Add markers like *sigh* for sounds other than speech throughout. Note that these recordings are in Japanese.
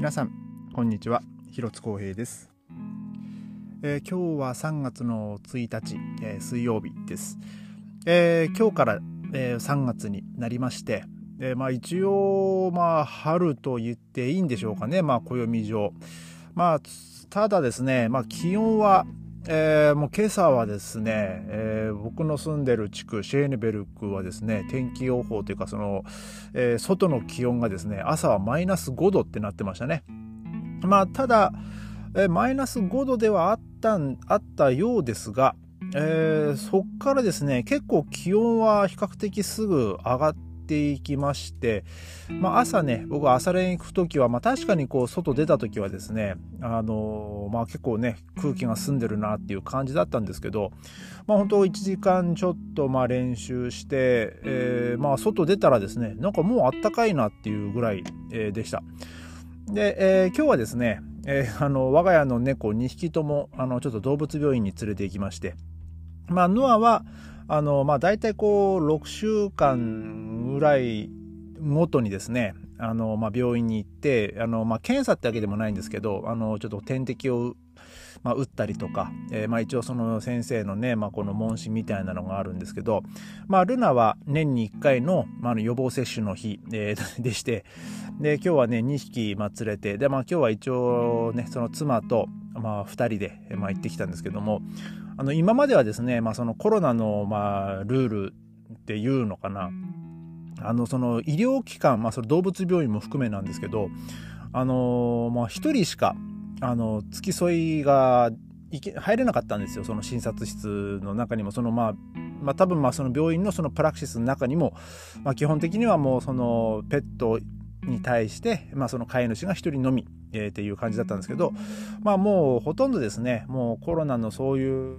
皆さんこんにちは。広津光平です、えー、今日は3月の1日、えー、水曜日です、えー、今日から、え3月になりまして、えまあ一応まあ春と言っていいんでしょうかね。まあ暦上。まあただですねまあ気温はえー、もう今朝はですね、えー、僕の住んでる地区シェーネベルクはですね天気予報というかその、えー、外の気温がですね朝はマイナス5度ってなってましたね。まあただ、えマイナス5度ではあったあったようですが、えーそっからですね結構気温は比較的すぐ上がってていきまして、まあ、朝ね僕は朝練行く時は、まあ、確かにこう外出た時はですね、あのー、まあ、結構ね空気が澄んでるなっていう感じだったんですけど、まあ、本当1時間ちょっとまあ練習して、えー、まあ、外出たらですねなんかもうあったかいなっていうぐらい、え、でした。で、えー、今日はですね、えー、あの我が家の猫2匹ともあのちょっと動物病院に連れて行きまして、まあ、ノアはあの、まあ、大体こう、6週間ぐらいごとにですね、あの、まあ、病院に行って、あの、まあ、検査ってわけでもないんですけど、あの、ちょっと点滴を、まあ、打ったりとか、えー、まあ、一応その先生のね、まあ、この問診みたいなのがあるんですけど、まあ、ルナは年に1回の、まあ、予防接種の日、えー、*laughs* でして、で、今日はね、2匹、ま、連れて、で、まあ、今日は一応ね、その妻と、まあ、2人で、まあ、行ってきたんですけども、あの今まではですね、まあ、そのコロナの、まあ、ルールっていうのかな。あのその医療機関、まあ、それ動物病院も含めなんですけどあの、まあ、1人しかあの付き添いが入れなかったんですよ。その診察室の中にも。そのまあまあ多分まあその病院のそのプラクシスの中にも、まあ、基本的にはもうそのペットに対して、まあ、その飼い主が1人のみえー、っていう感じだったんですけど、まあもうほとんどですね、もうコロナのそういう、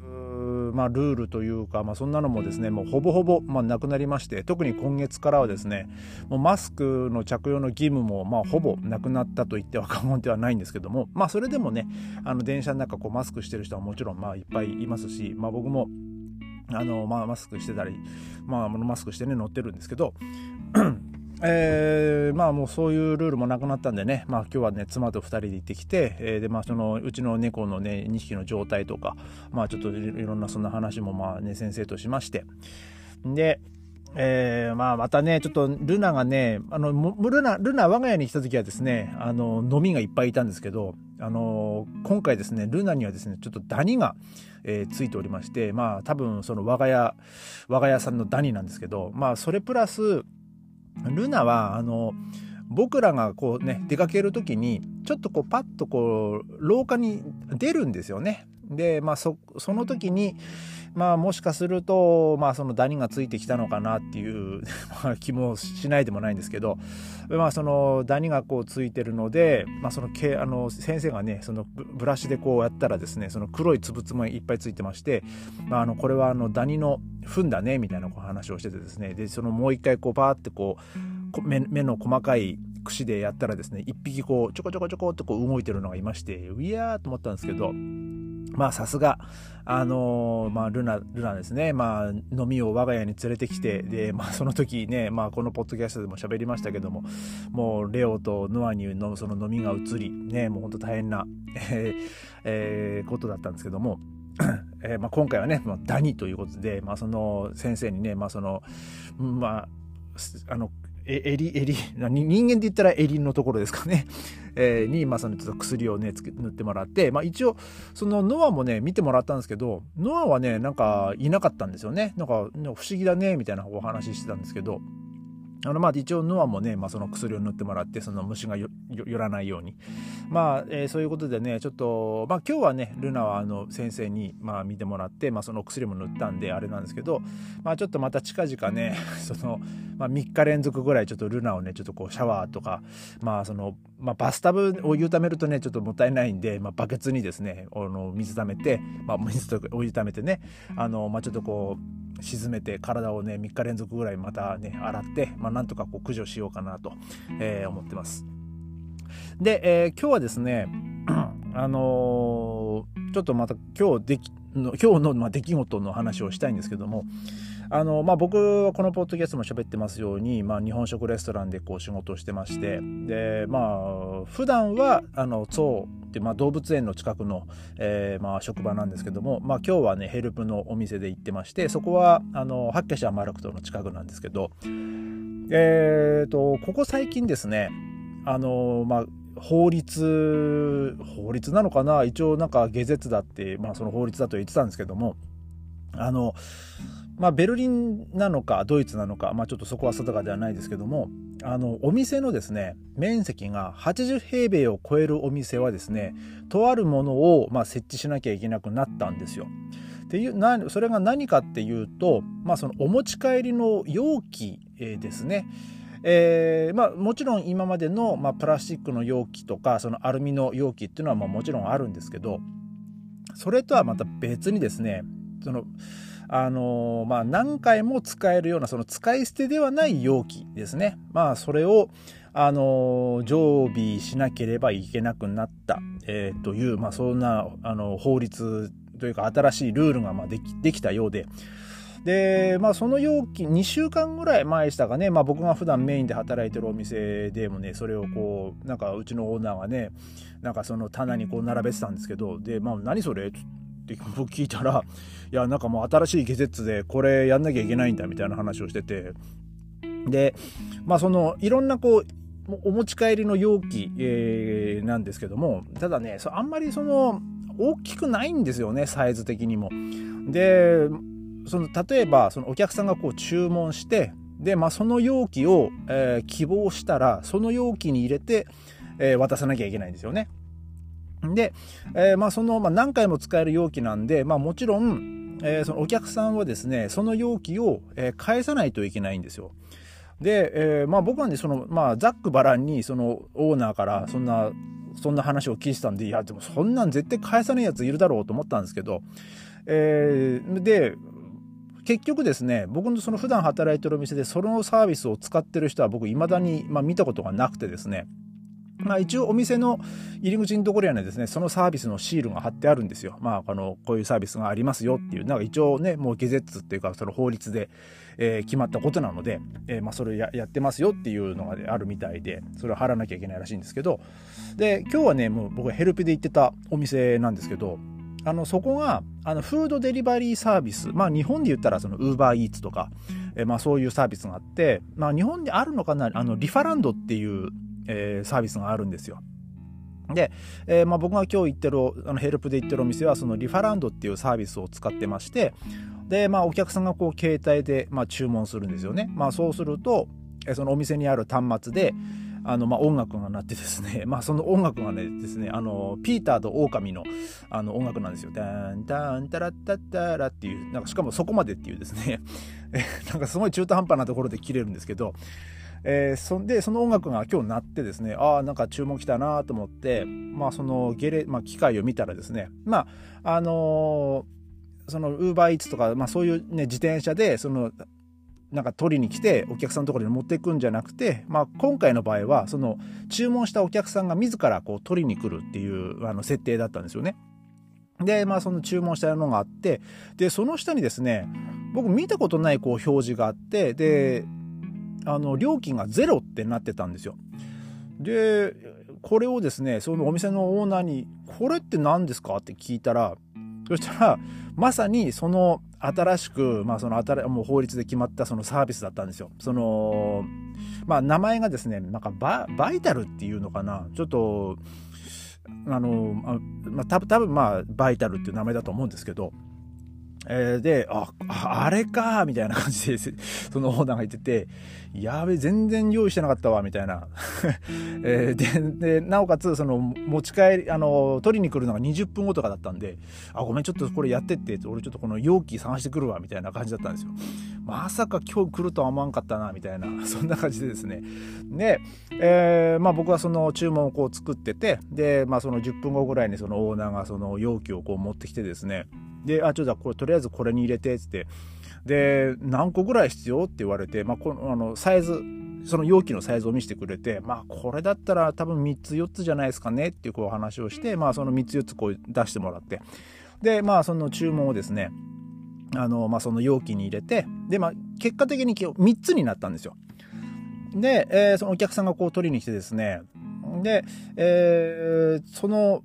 まあ、ルールというか、まあ、そんなのもですね、もうほぼほぼ、まあ、なくなりまして、特に今月からはですね、もうマスクの着用の義務も、まあ、ほぼなくなったと言っては過言ではないんですけども、まあ、それでもね、あの電車の中こうマスクしてる人はもちろん、まあ、いっぱいいますし、まあ、僕も、あの、まあ、マスクしてたり、まあ、マスクしてね、乗ってるんですけど、えー、まあもうそういうルールもなくなったんでね、まあ今日はね、妻と2人で行ってきて、えー、で、まあそのうちの猫のね、2匹の状態とか、まあちょっといろんなそんな話もまあね、先生としまして、で、えー、まあまたね、ちょっとルナがね、あの、ルナ、ルナ我が家に来た時はですね、あの、飲みがいっぱいいたんですけど、あの、今回ですね、ルナにはですね、ちょっとダニが、えー、ついておりまして、まあ多分その我が家、我が家さんのダニなんですけど、まあそれプラス、ルナはあの僕らがこうね出かける時にちょっとこうパッとこう廊下に出るんですよね。でまあそその時にまあもしかするとまあそのダニがついてきたのかなっていう *laughs* 気もしないでもないんですけどまあそのダニがこうついてるのでまあそのけあの先生がねそのブラシでこうやったらですねその黒いつぶつぶがいっぱいついてましてまああのこれはあのダニの糞だねみたいな話をしててですねでそのもう一回こうパーってこう目目の細かい串でやったらですね一匹こうちょこちょこちょこってこう動いてるのがいましてういやーと思ったんですけどまあさすがあのー、まあルナルナですね。まあ飲みを我が家に連れてきてでまあその時ねまあこのポッドキャストでも喋りましたけどももうレオとノアにのその飲みが移りねもうほんと大変な、*laughs* えーえー、ことだったんですけども *coughs* えーまあ、今回はね、まあ、ダニということで、まあ、その先生にね、まあ、その、まあ、あの、え、襟、襟、人間で言ったら襟のところですかね。*laughs* えー、に、まあ、そのちょっと薬をね、塗ってもらって、まあ、一応、そのノアもね、見てもらったんですけど、ノアはね、なんかいなかったんですよね。なんか、不思議だね、みたいなお話してたんですけど、あのまあ一応ノアもね、まあ、その薬を塗ってもらってその虫が寄らないように。まあ、えー、そういうことでねちょっとまあ今日はねルナはあの先生にまあ見てもらって、まあ、その薬も塗ったんであれなんですけどまあちょっとまた近々ね *laughs* その、まあ、3日連続ぐらいちょっとルナをねちょっとこうシャワーとかまあその、まあ、バスタブを湯ためるとねちょっともったいないんで、まあ、バケツにですねあの水ためて、まあ、水とお湯ためてねあの、まあ、ちょっとこう沈めて体をね3日連続ぐらいまたね洗って、まあ、なんとかこう駆除しようかなと、えー、思ってます。で、えー、今日はですね *clears throat* あのー、ちょっとまた今日できの今日の、まあ、出来事の話をしたいんですけどもあの、まあ、僕はこのポッドキャストも喋ってますように、まあ、日本食レストランでこう仕事をしてましてでまあ普段はあのゾウってまあ、動物園の近くの、えー、まあ、職場なんですけども、まあ、今日はねヘルプのお店で行ってましてそこはあのハッケシャマルクトの近くなんですけどえーと、ここ最近ですねあのまあ法律法律なのかな？一応なんか下絶だって、まあ、その法律だと言ってたんですけどもあのまあ、ベルリンなのかドイツなのか、まあ、ちょっとそこは定かではないですけどもあのお店のですね面積が80平米を超えるお店はですねとあるものを、まあ、設置しなきゃいけなくなったんですよ。っていうなそれが何かっていうと、まあ、そのお持ち帰りの容器、ですね。えーまあ、もちろん今までの、まあ、プラスチックの容器とかそのアルミの容器っていうのはまあもちろんあるんですけどそれとはまた別にですねそのあのまあ、何回も使えるようなその使い捨てではない容器ですね。まあ、それを、あの常備しなければいけなくなった、えー、という、まあ、そんなあの法律というか新しいルールがまあできできたようで。で、まあ、その容器2週間ぐらい前でしたかね、まあ、僕が普段メインで働いてるお店でもねそれをこうなんかうちのオーナーがねなんかその棚にこう並べてたんですけどで、まあ、何それ？って聞いたらいやなんかもう新しいゲゼでこれやんなきゃいけないんだみたいな話をしててでまあそのいろんなこうお持ち帰りの容器、えー、なんですけどもただねあんまりその大きくないんですよねサイズ的にも。でその例えばそのお客さんがこう注文してで、まあ、その容器を、えー、希望したらその容器に入れて、えー、渡さなきゃいけないんですよね。で、えー、まあその、まあ、何回も使える容器なんで、まあ、もちろん、えー、そのお客さんはですねその容器を、え、返さないといけないんですよ。で、えー、まあ僕はねその、まあ、ざっくばらんにそのオーナーからそんなそんな話を聞いてたんでいやでもそんなん絶対返さないやついるだろうと思ったんですけど、えー、で結局ですね僕のその普段働いてるお店でそのサービスを使ってる人は僕いまだに、まあ、見たことがなくてですねまあ、一応お店の入り口のところにはですね、そのサービスのシールが貼ってあるんですよ。まあ、あの、こういうサービスがありますよっていう、なんか一応ね、もうゲゼッツっていうか、その法律で、えー、決まったことなので、えー、まあ、それややってますよっていうのがあるみたいで、それを貼らなきゃいけないらしいんですけど、で、今日はね、もう僕はヘルプで行ってたお店なんですけど、あの、そこが、あの、フードデリバリーサービス、まあ、日本で言ったら、その、ウーバーイーツとか、えー、まあ、そういうサービスがあって、まあ、日本であるのかな、あの、リファランドっていう、えー、サービスがあるんですよ。で、えー、まあ、僕が今日行ってるあのヘルプで行ってるお店はそのリファランドっていうサービスを使ってましてで、まあ、お客さんがこう携帯で、まあ、注文するんですよね。まあ、そうするとそのお店にある端末であの、まあ、音楽が鳴ってですね、*laughs* まあ、その音楽がねですねあのピーターと狼のあの音楽なんですよ。ダンダンタラッタッタラっていうなんかしかもそこまでっていうですね *laughs* なんかすごい中途半端なところで切れるんですけどえー、そんでその音楽が今日鳴ってですねああなんか注文来たなと思ってまあそのゲレ、まあ、機械を見たらですねまああのー、そのウーバーイーツとか、まあ、そういう、ね、自転車でそのなんか取りに来てお客さんのところに持っていくんじゃなくて、まあ、今回の場合はその注文したお客さんが自らこう取りに来るっていうあの設定だったんですよね。で、まあ、その注文したのがあってでその下にですね僕見たことないこう表示があってであの料金がゼロってなってたんですよ。でこれをですねそのお店のオーナーに「これって何ですか?」って聞いたらそしたらまさにその新しく、まあ、その新もう法律で決まったそのサービスだったんですよ。そのまあ名前がですねなんかババイタルっていうのかな？ちょっとあのまあ多分多分まあバイタルっていう名前だと思うんですけどえー、で、あ、あれかみたいな感じで、そのオーナーが言ってて、やべ、全然用意してなかったわ、みたいな。*laughs* えー、で、なおかつ、その、持ち帰り、あの、取りに来るのが20分後とかだったんで、あ、ごめん、ちょっとこれやってって、俺ちょっとこの容器探してくるわ、みたいな感じだったんですよ。まさか今日来るとは思わんかったな、みたいな、*laughs* そんな感じでですね。で、えー、まあ僕はその注文をこう作ってて、で、まあその10分後ぐらいにそのオーナーがその容器をこう持ってきてですね、で、あ、ちょっとこれとりあえずこれに入れて、つって、で、何個ぐらい必要って言われて、まあ、この、あの、サイズ、その容器のサイズを見せてくれて、まあ、これだったら多分3つ4つじゃないですかねっていうこう話をして、まあ、その3つ4つこう出してもらって、で、まあ、その注文をですね、あの、まあ、その容器に入れて、で、まあ、結果的に今日3つになったんですよ。で、えー、そのお客さんがこう取りに来てですね、で、えー、その、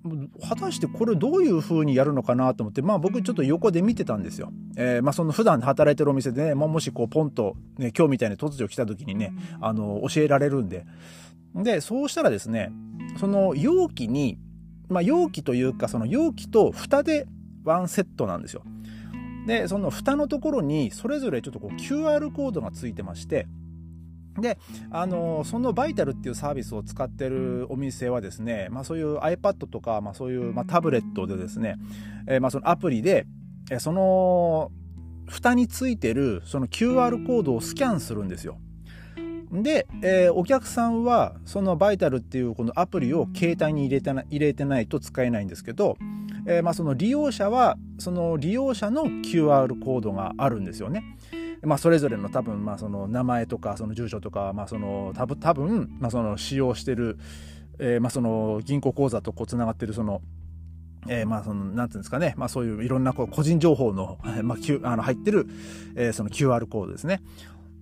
果たしてこれどういう風にやるのかなと思って、まあ僕ちょっと横で見てたんですよ。えー、まあその普段働いてるお店でね、まあ、もしこうポンと、ね、今日みたいに突如来た時にね、あの、教えられるんで。で、そうしたらですね、その容器に、まあ容器というか、その容器と蓋でワンセットなんですよ。で、その蓋のところにそれぞれちょっとこう QR コードがついてまして、で、あのそのバイタルっていうサービスを使ってるお店はですね、まあ、そういう iPad とか、まあ、そういう、まあ、タブレットでですね、えー、まあそのアプリで、えその蓋についてるその QR コードをスキャンするんですよ。で、えー、お客さんはそのバイタルっていうこのアプリを携帯に入れてな入れてないと使えないんですけど、えー、まあその利用者はその利用者の QR コードがあるんですよね。まあ、それぞれの多分、まあ、その名前とかその住所とか、まあ、その多分多分、まあ、その使用してる、えー、まあ、その銀行口座とつながってるそのえー、まあそのなんていうんですかね、まあ、そういういろんなこう個人情報の,、まあ、あの入ってる、えー、その QR コードですね。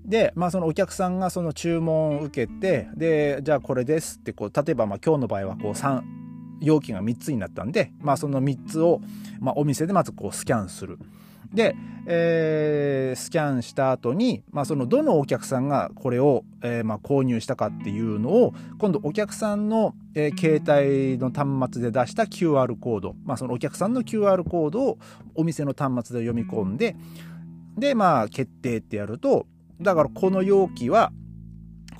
で、まあ、そのお客さんがその注文を受けてでじゃあこれですってこう例えばまあ今日の場合はこう3容器が3つになったんで、まあ、その3つを、まあ、お店でまずこうスキャンする。で、えー、スキャンした後に、まあ、そのどのお客さんがこれを、えー、まあ、購入したかっていうのを今度お客さんの、えー、携帯の端末で出した QR コード、まあ、そのお客さんの QR コードをお店の端末で読み込んででまあ決定ってやるとだからこの容器は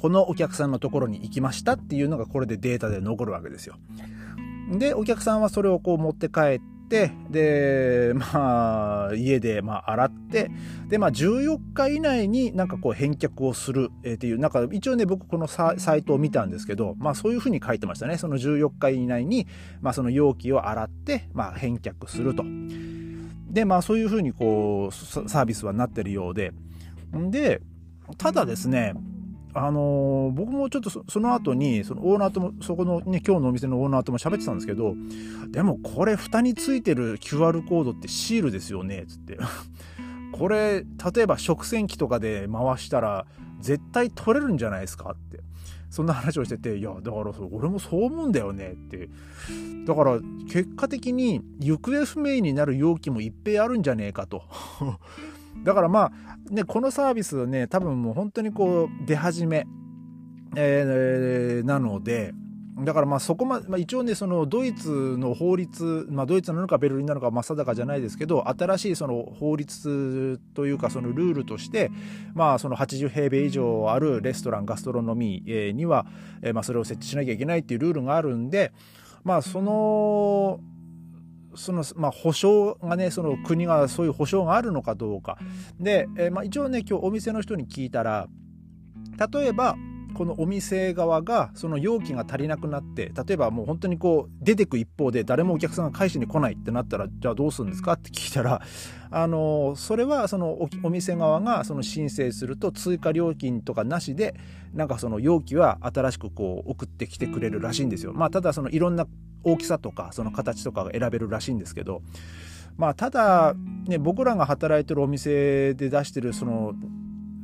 このお客さんのところに行きましたっていうのがこれでデータで残るわけですよ。でお客さんはそれをこう持って帰っでまあ家でまあ洗ってでまあ14日以内になんかこう返却をするっていうなんか一応ね僕このサイトを見たんですけどまあそういうふうに書いてましたね。その14日以内にまあその容器を洗ってまあ返却すると。でまあそういうふうにこうサービスはなってるようで。でただですねあのー、僕もちょっとその後にそのオーナーともそこのね今日のお店のオーナーとも喋ってたんですけどでもこれ蓋についてる QR コードってシールですよねつって。*laughs* これ例えば食洗機とかで回したら絶対取れるんじゃないですかって。そんな話をしてていやだから俺もそう思うんだよねって。だから結果的に行方不明になる容器もいっぺいあるんじゃねえかとだからまあ、ね、このサービスね、多分もう本当にこう出始め、えー、なので、だからまあそこまで、まあ、一応ね、そのドイツの法律、まあドイツなのかベルリンなのか定かじゃないですけど、新しいその法律というかそのルールとして、まあその80平米以上あるレストラン、ガストロノミーには、まあそれを設置しなきゃいけないっていうルールがあるんで、まあその、その、まあ、保証がね、その国がそういう保証があるのかどうか。で、えー、まあ、一応ね、今日お店の人に聞いたら、例えば、このお店側がその容器が足りなくなって例えばもう本当にこう出てく一方で誰もお客さんが返しに来ないってなったらじゃあどうするんですか？って聞いたらあのそれはそのお店側がその申請すると追加料金とかなしでなんかその容器は新しくこう送ってきてくれるらしいんですよ。まあただそのいろんな大きさとかその形とかが選べるらしいんですけどまあただね僕らが働いてるお店で出してるその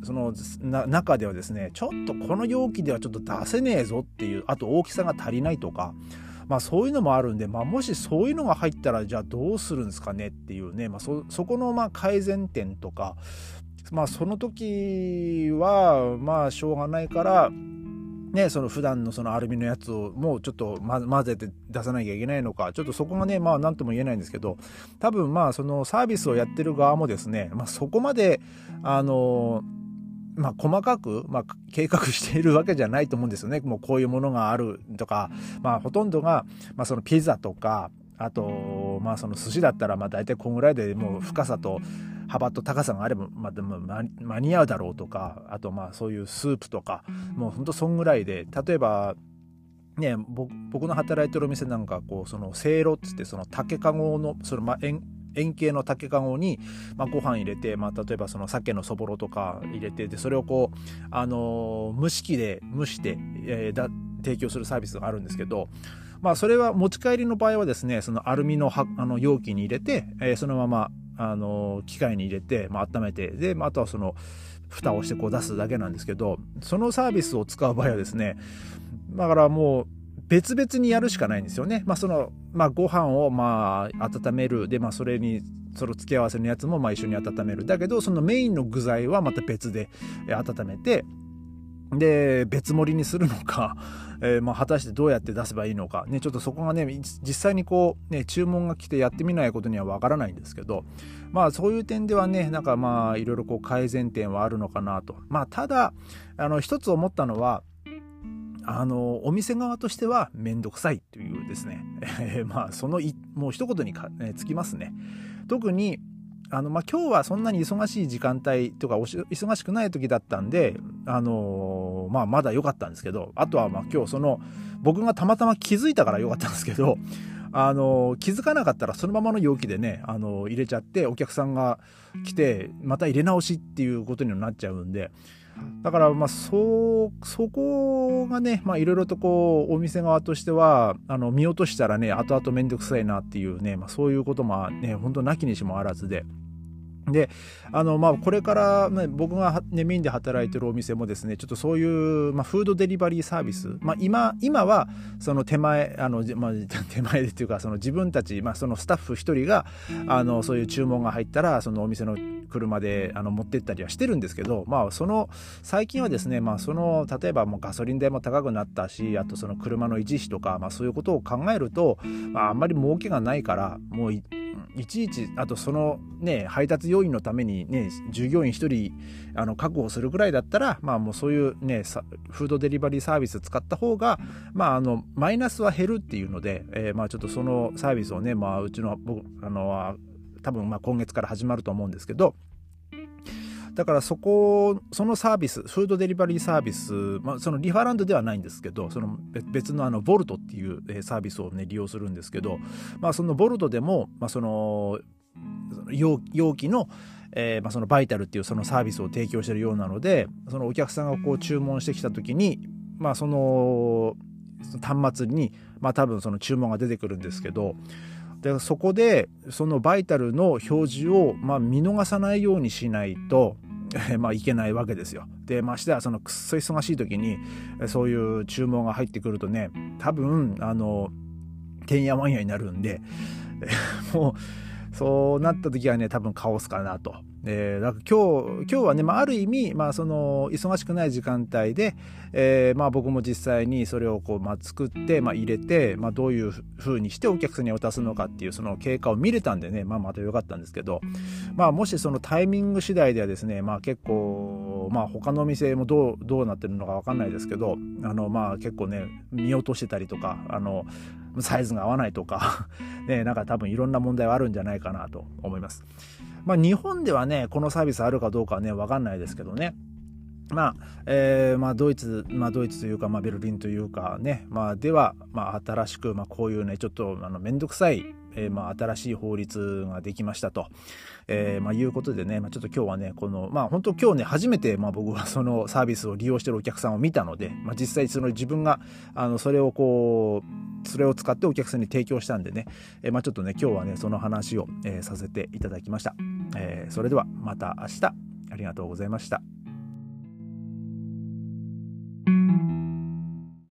その中ではですねちょっとこの容器ではちょっと出せねえぞっていうあと大きさが足りないとかまあそういうのもあるんで、まあ、もしそういうのが入ったらじゃあどうするんですかねっていうね、まあそ、そこのまあ改善点とかまあその時はまあしょうがないからね、その普段のそのアルミのやつをもうちょっと混ぜて出さなきゃいけないのか、ちょっとそこがね、まあ何とも言えないんですけど、多分まあそのサービスをやってる側もですね、まあそこまで、あの、まあ細かく、まあ計画しているわけじゃないと思うんですよね。もうこういうものがあるとか、まあほとんどが、まあそのピザとか、あと、まあその寿司だったら、まあ大体こんぐらいでもう深さと、幅と高さがあれば、まあ、でも間に合うだろうとかあとまあそういうスープとかもうほんとそんぐらいで例えばね僕の働いてるお店なんかこうそのせいろっつってその竹かごのその、まあ、円円形の竹かごに、まあ、ご飯入れて、まあ、例えばその鮭のそぼろとか入れてでそれをこう、あのー、蒸し器で蒸して、えー、だ提供するサービスがあるんですけど、まあ、それは持ち帰りの場合はですねそのアルミのあの容器に入れて、えー、そのままあの機械に入れて、まあ、温めてで、まあ、あとはその蓋をしてこう出すだけなんですけどそのサービスを使う場合はですねだからもう別々にやるしかないんですよね。まあ、その、まあ、ご飯をまあ温めるで、まあ、それにその付け合わせのやつもまあ一緒に温めるだけどそのメインの具材はまた別で温めてで別盛りにするのか、*laughs* えー、まあ果たしてどうやって出せばいいのか、ね、ちょっとそこがね実際にこう、ね、注文が来てやってみないことにはわからないんですけどまあそういう点ではねなんかまあいろいろこう改善点はあるのかなと。まあただあの一つ思ったのはあのお店側としては面倒くさいというですね、*laughs* えー、まあそのいもう一言にか、つきますね。特にあの、まあ、今日はそんなに忙しい時間帯とか忙しくない時だったんで、あのー、まあ、まだ良かったんですけどあとはま今日その僕がたまたま気づいたから良かったんですけどあの気づかなかったらそのままの容器でねあの入れちゃってお客さんが来てまた入れ直しっていうことにもなっちゃうんでだからまあそそこがねいろいろとこうお店側としてはあの見落としたらね後々面倒くさいなっていうね、まあ、そういうこともね本当なきにしもあらずで。であのまあこれから、ね、僕が、ね、メインで働いてるお店もですねちょっとそういう、まあ、フードデリバリーサービス、まあ、今今はその手前あの、まあ、*laughs* 手前でっていうかその自分たち、まあ、そのスタッフ1人があのそういう注文が入ったらそのお店の車であの持ってったりはしてるんですけど、まあ、その最近はですね、まあ、その例えばもうガソリン代も高くなったしあとその車の維持費とか、まあ、そういうことを考えると、まあ、あんまり儲けがないからもういちいちあとそのね配達要員のためにね従業員1人あの確保するぐらいだったらまあもうそういうねフードデリバリーサービス使った方がまああのマイナスは減るっていうので、えー、まあちょっとそのサービスをねまあうちの僕あの多分ま今月から始まると思うんですけどだからそこそのサービスフードデリバリーサービス、まあ、そのリファランドではないんですけどその別のあのボルトっていうサービスをね利用するんですけど、まあ、そのボルトでも、まあ、その容器のえーまあ、そのバイタルっていうそのサービスを提供してるようなのでそのお客さんがこう注文してきた時に、まあ、その端末に、まあ、多分その注文が出てくるんですけどでそこでそのバイタルの表示を、まあ、見逃さないようにしないとまあ、いけないわけですよ。でましてはそのくっそ忙しい時にそういう注文が入ってくるとね多分あのてんやわんやになるんでもうそうなった時はね多分カオスかなとえー、だから今日今日はね、まあ、ある意味、まあ、その忙しくない時間帯で、えーまあ、僕も実際にそれをこう、まあ、作って、まあ、入れて、まあ、どういうふうにしてお客さんに渡すのかっていうその経過を見れたんでね、まあ、また良かったんですけど、まあ、もしそのタイミング次第ではですね、まあ、結構、まあ、他のお店もどうどうなってるのか分かんないですけどあの、まあ、結構ね見落としてたりとかあのサイズが合わないとか *laughs* ね、なんか多分いろんな問題はあるんじゃないかなと思います。まあ、日本ではね、このサービスあるかどうかはね、わかんないですけどね。まあ、えー、まあ、ドイツ、まあ、ドイツというか、まあ、ベルリンというかね、まあ、では、まあ、新しく、まあ、こういうね、ちょっと、あの、めんどくさい、えー、まあ、新しい法律ができましたと、えー、まあ、いうことでね、まあ、ちょっと今日はね、この、まあ、本当今日ね、初めて、まあ、僕は *laughs* そのサービスを利用してるお客さんを見たので、まあ、実際その自分が、あの、それをこう、それを使ってお客さんに提供したんでね、えー、まあ、ちょっとね、今日はね、その話を、えー、させていただきました。えー、それでは、また明日、ありがとうございました。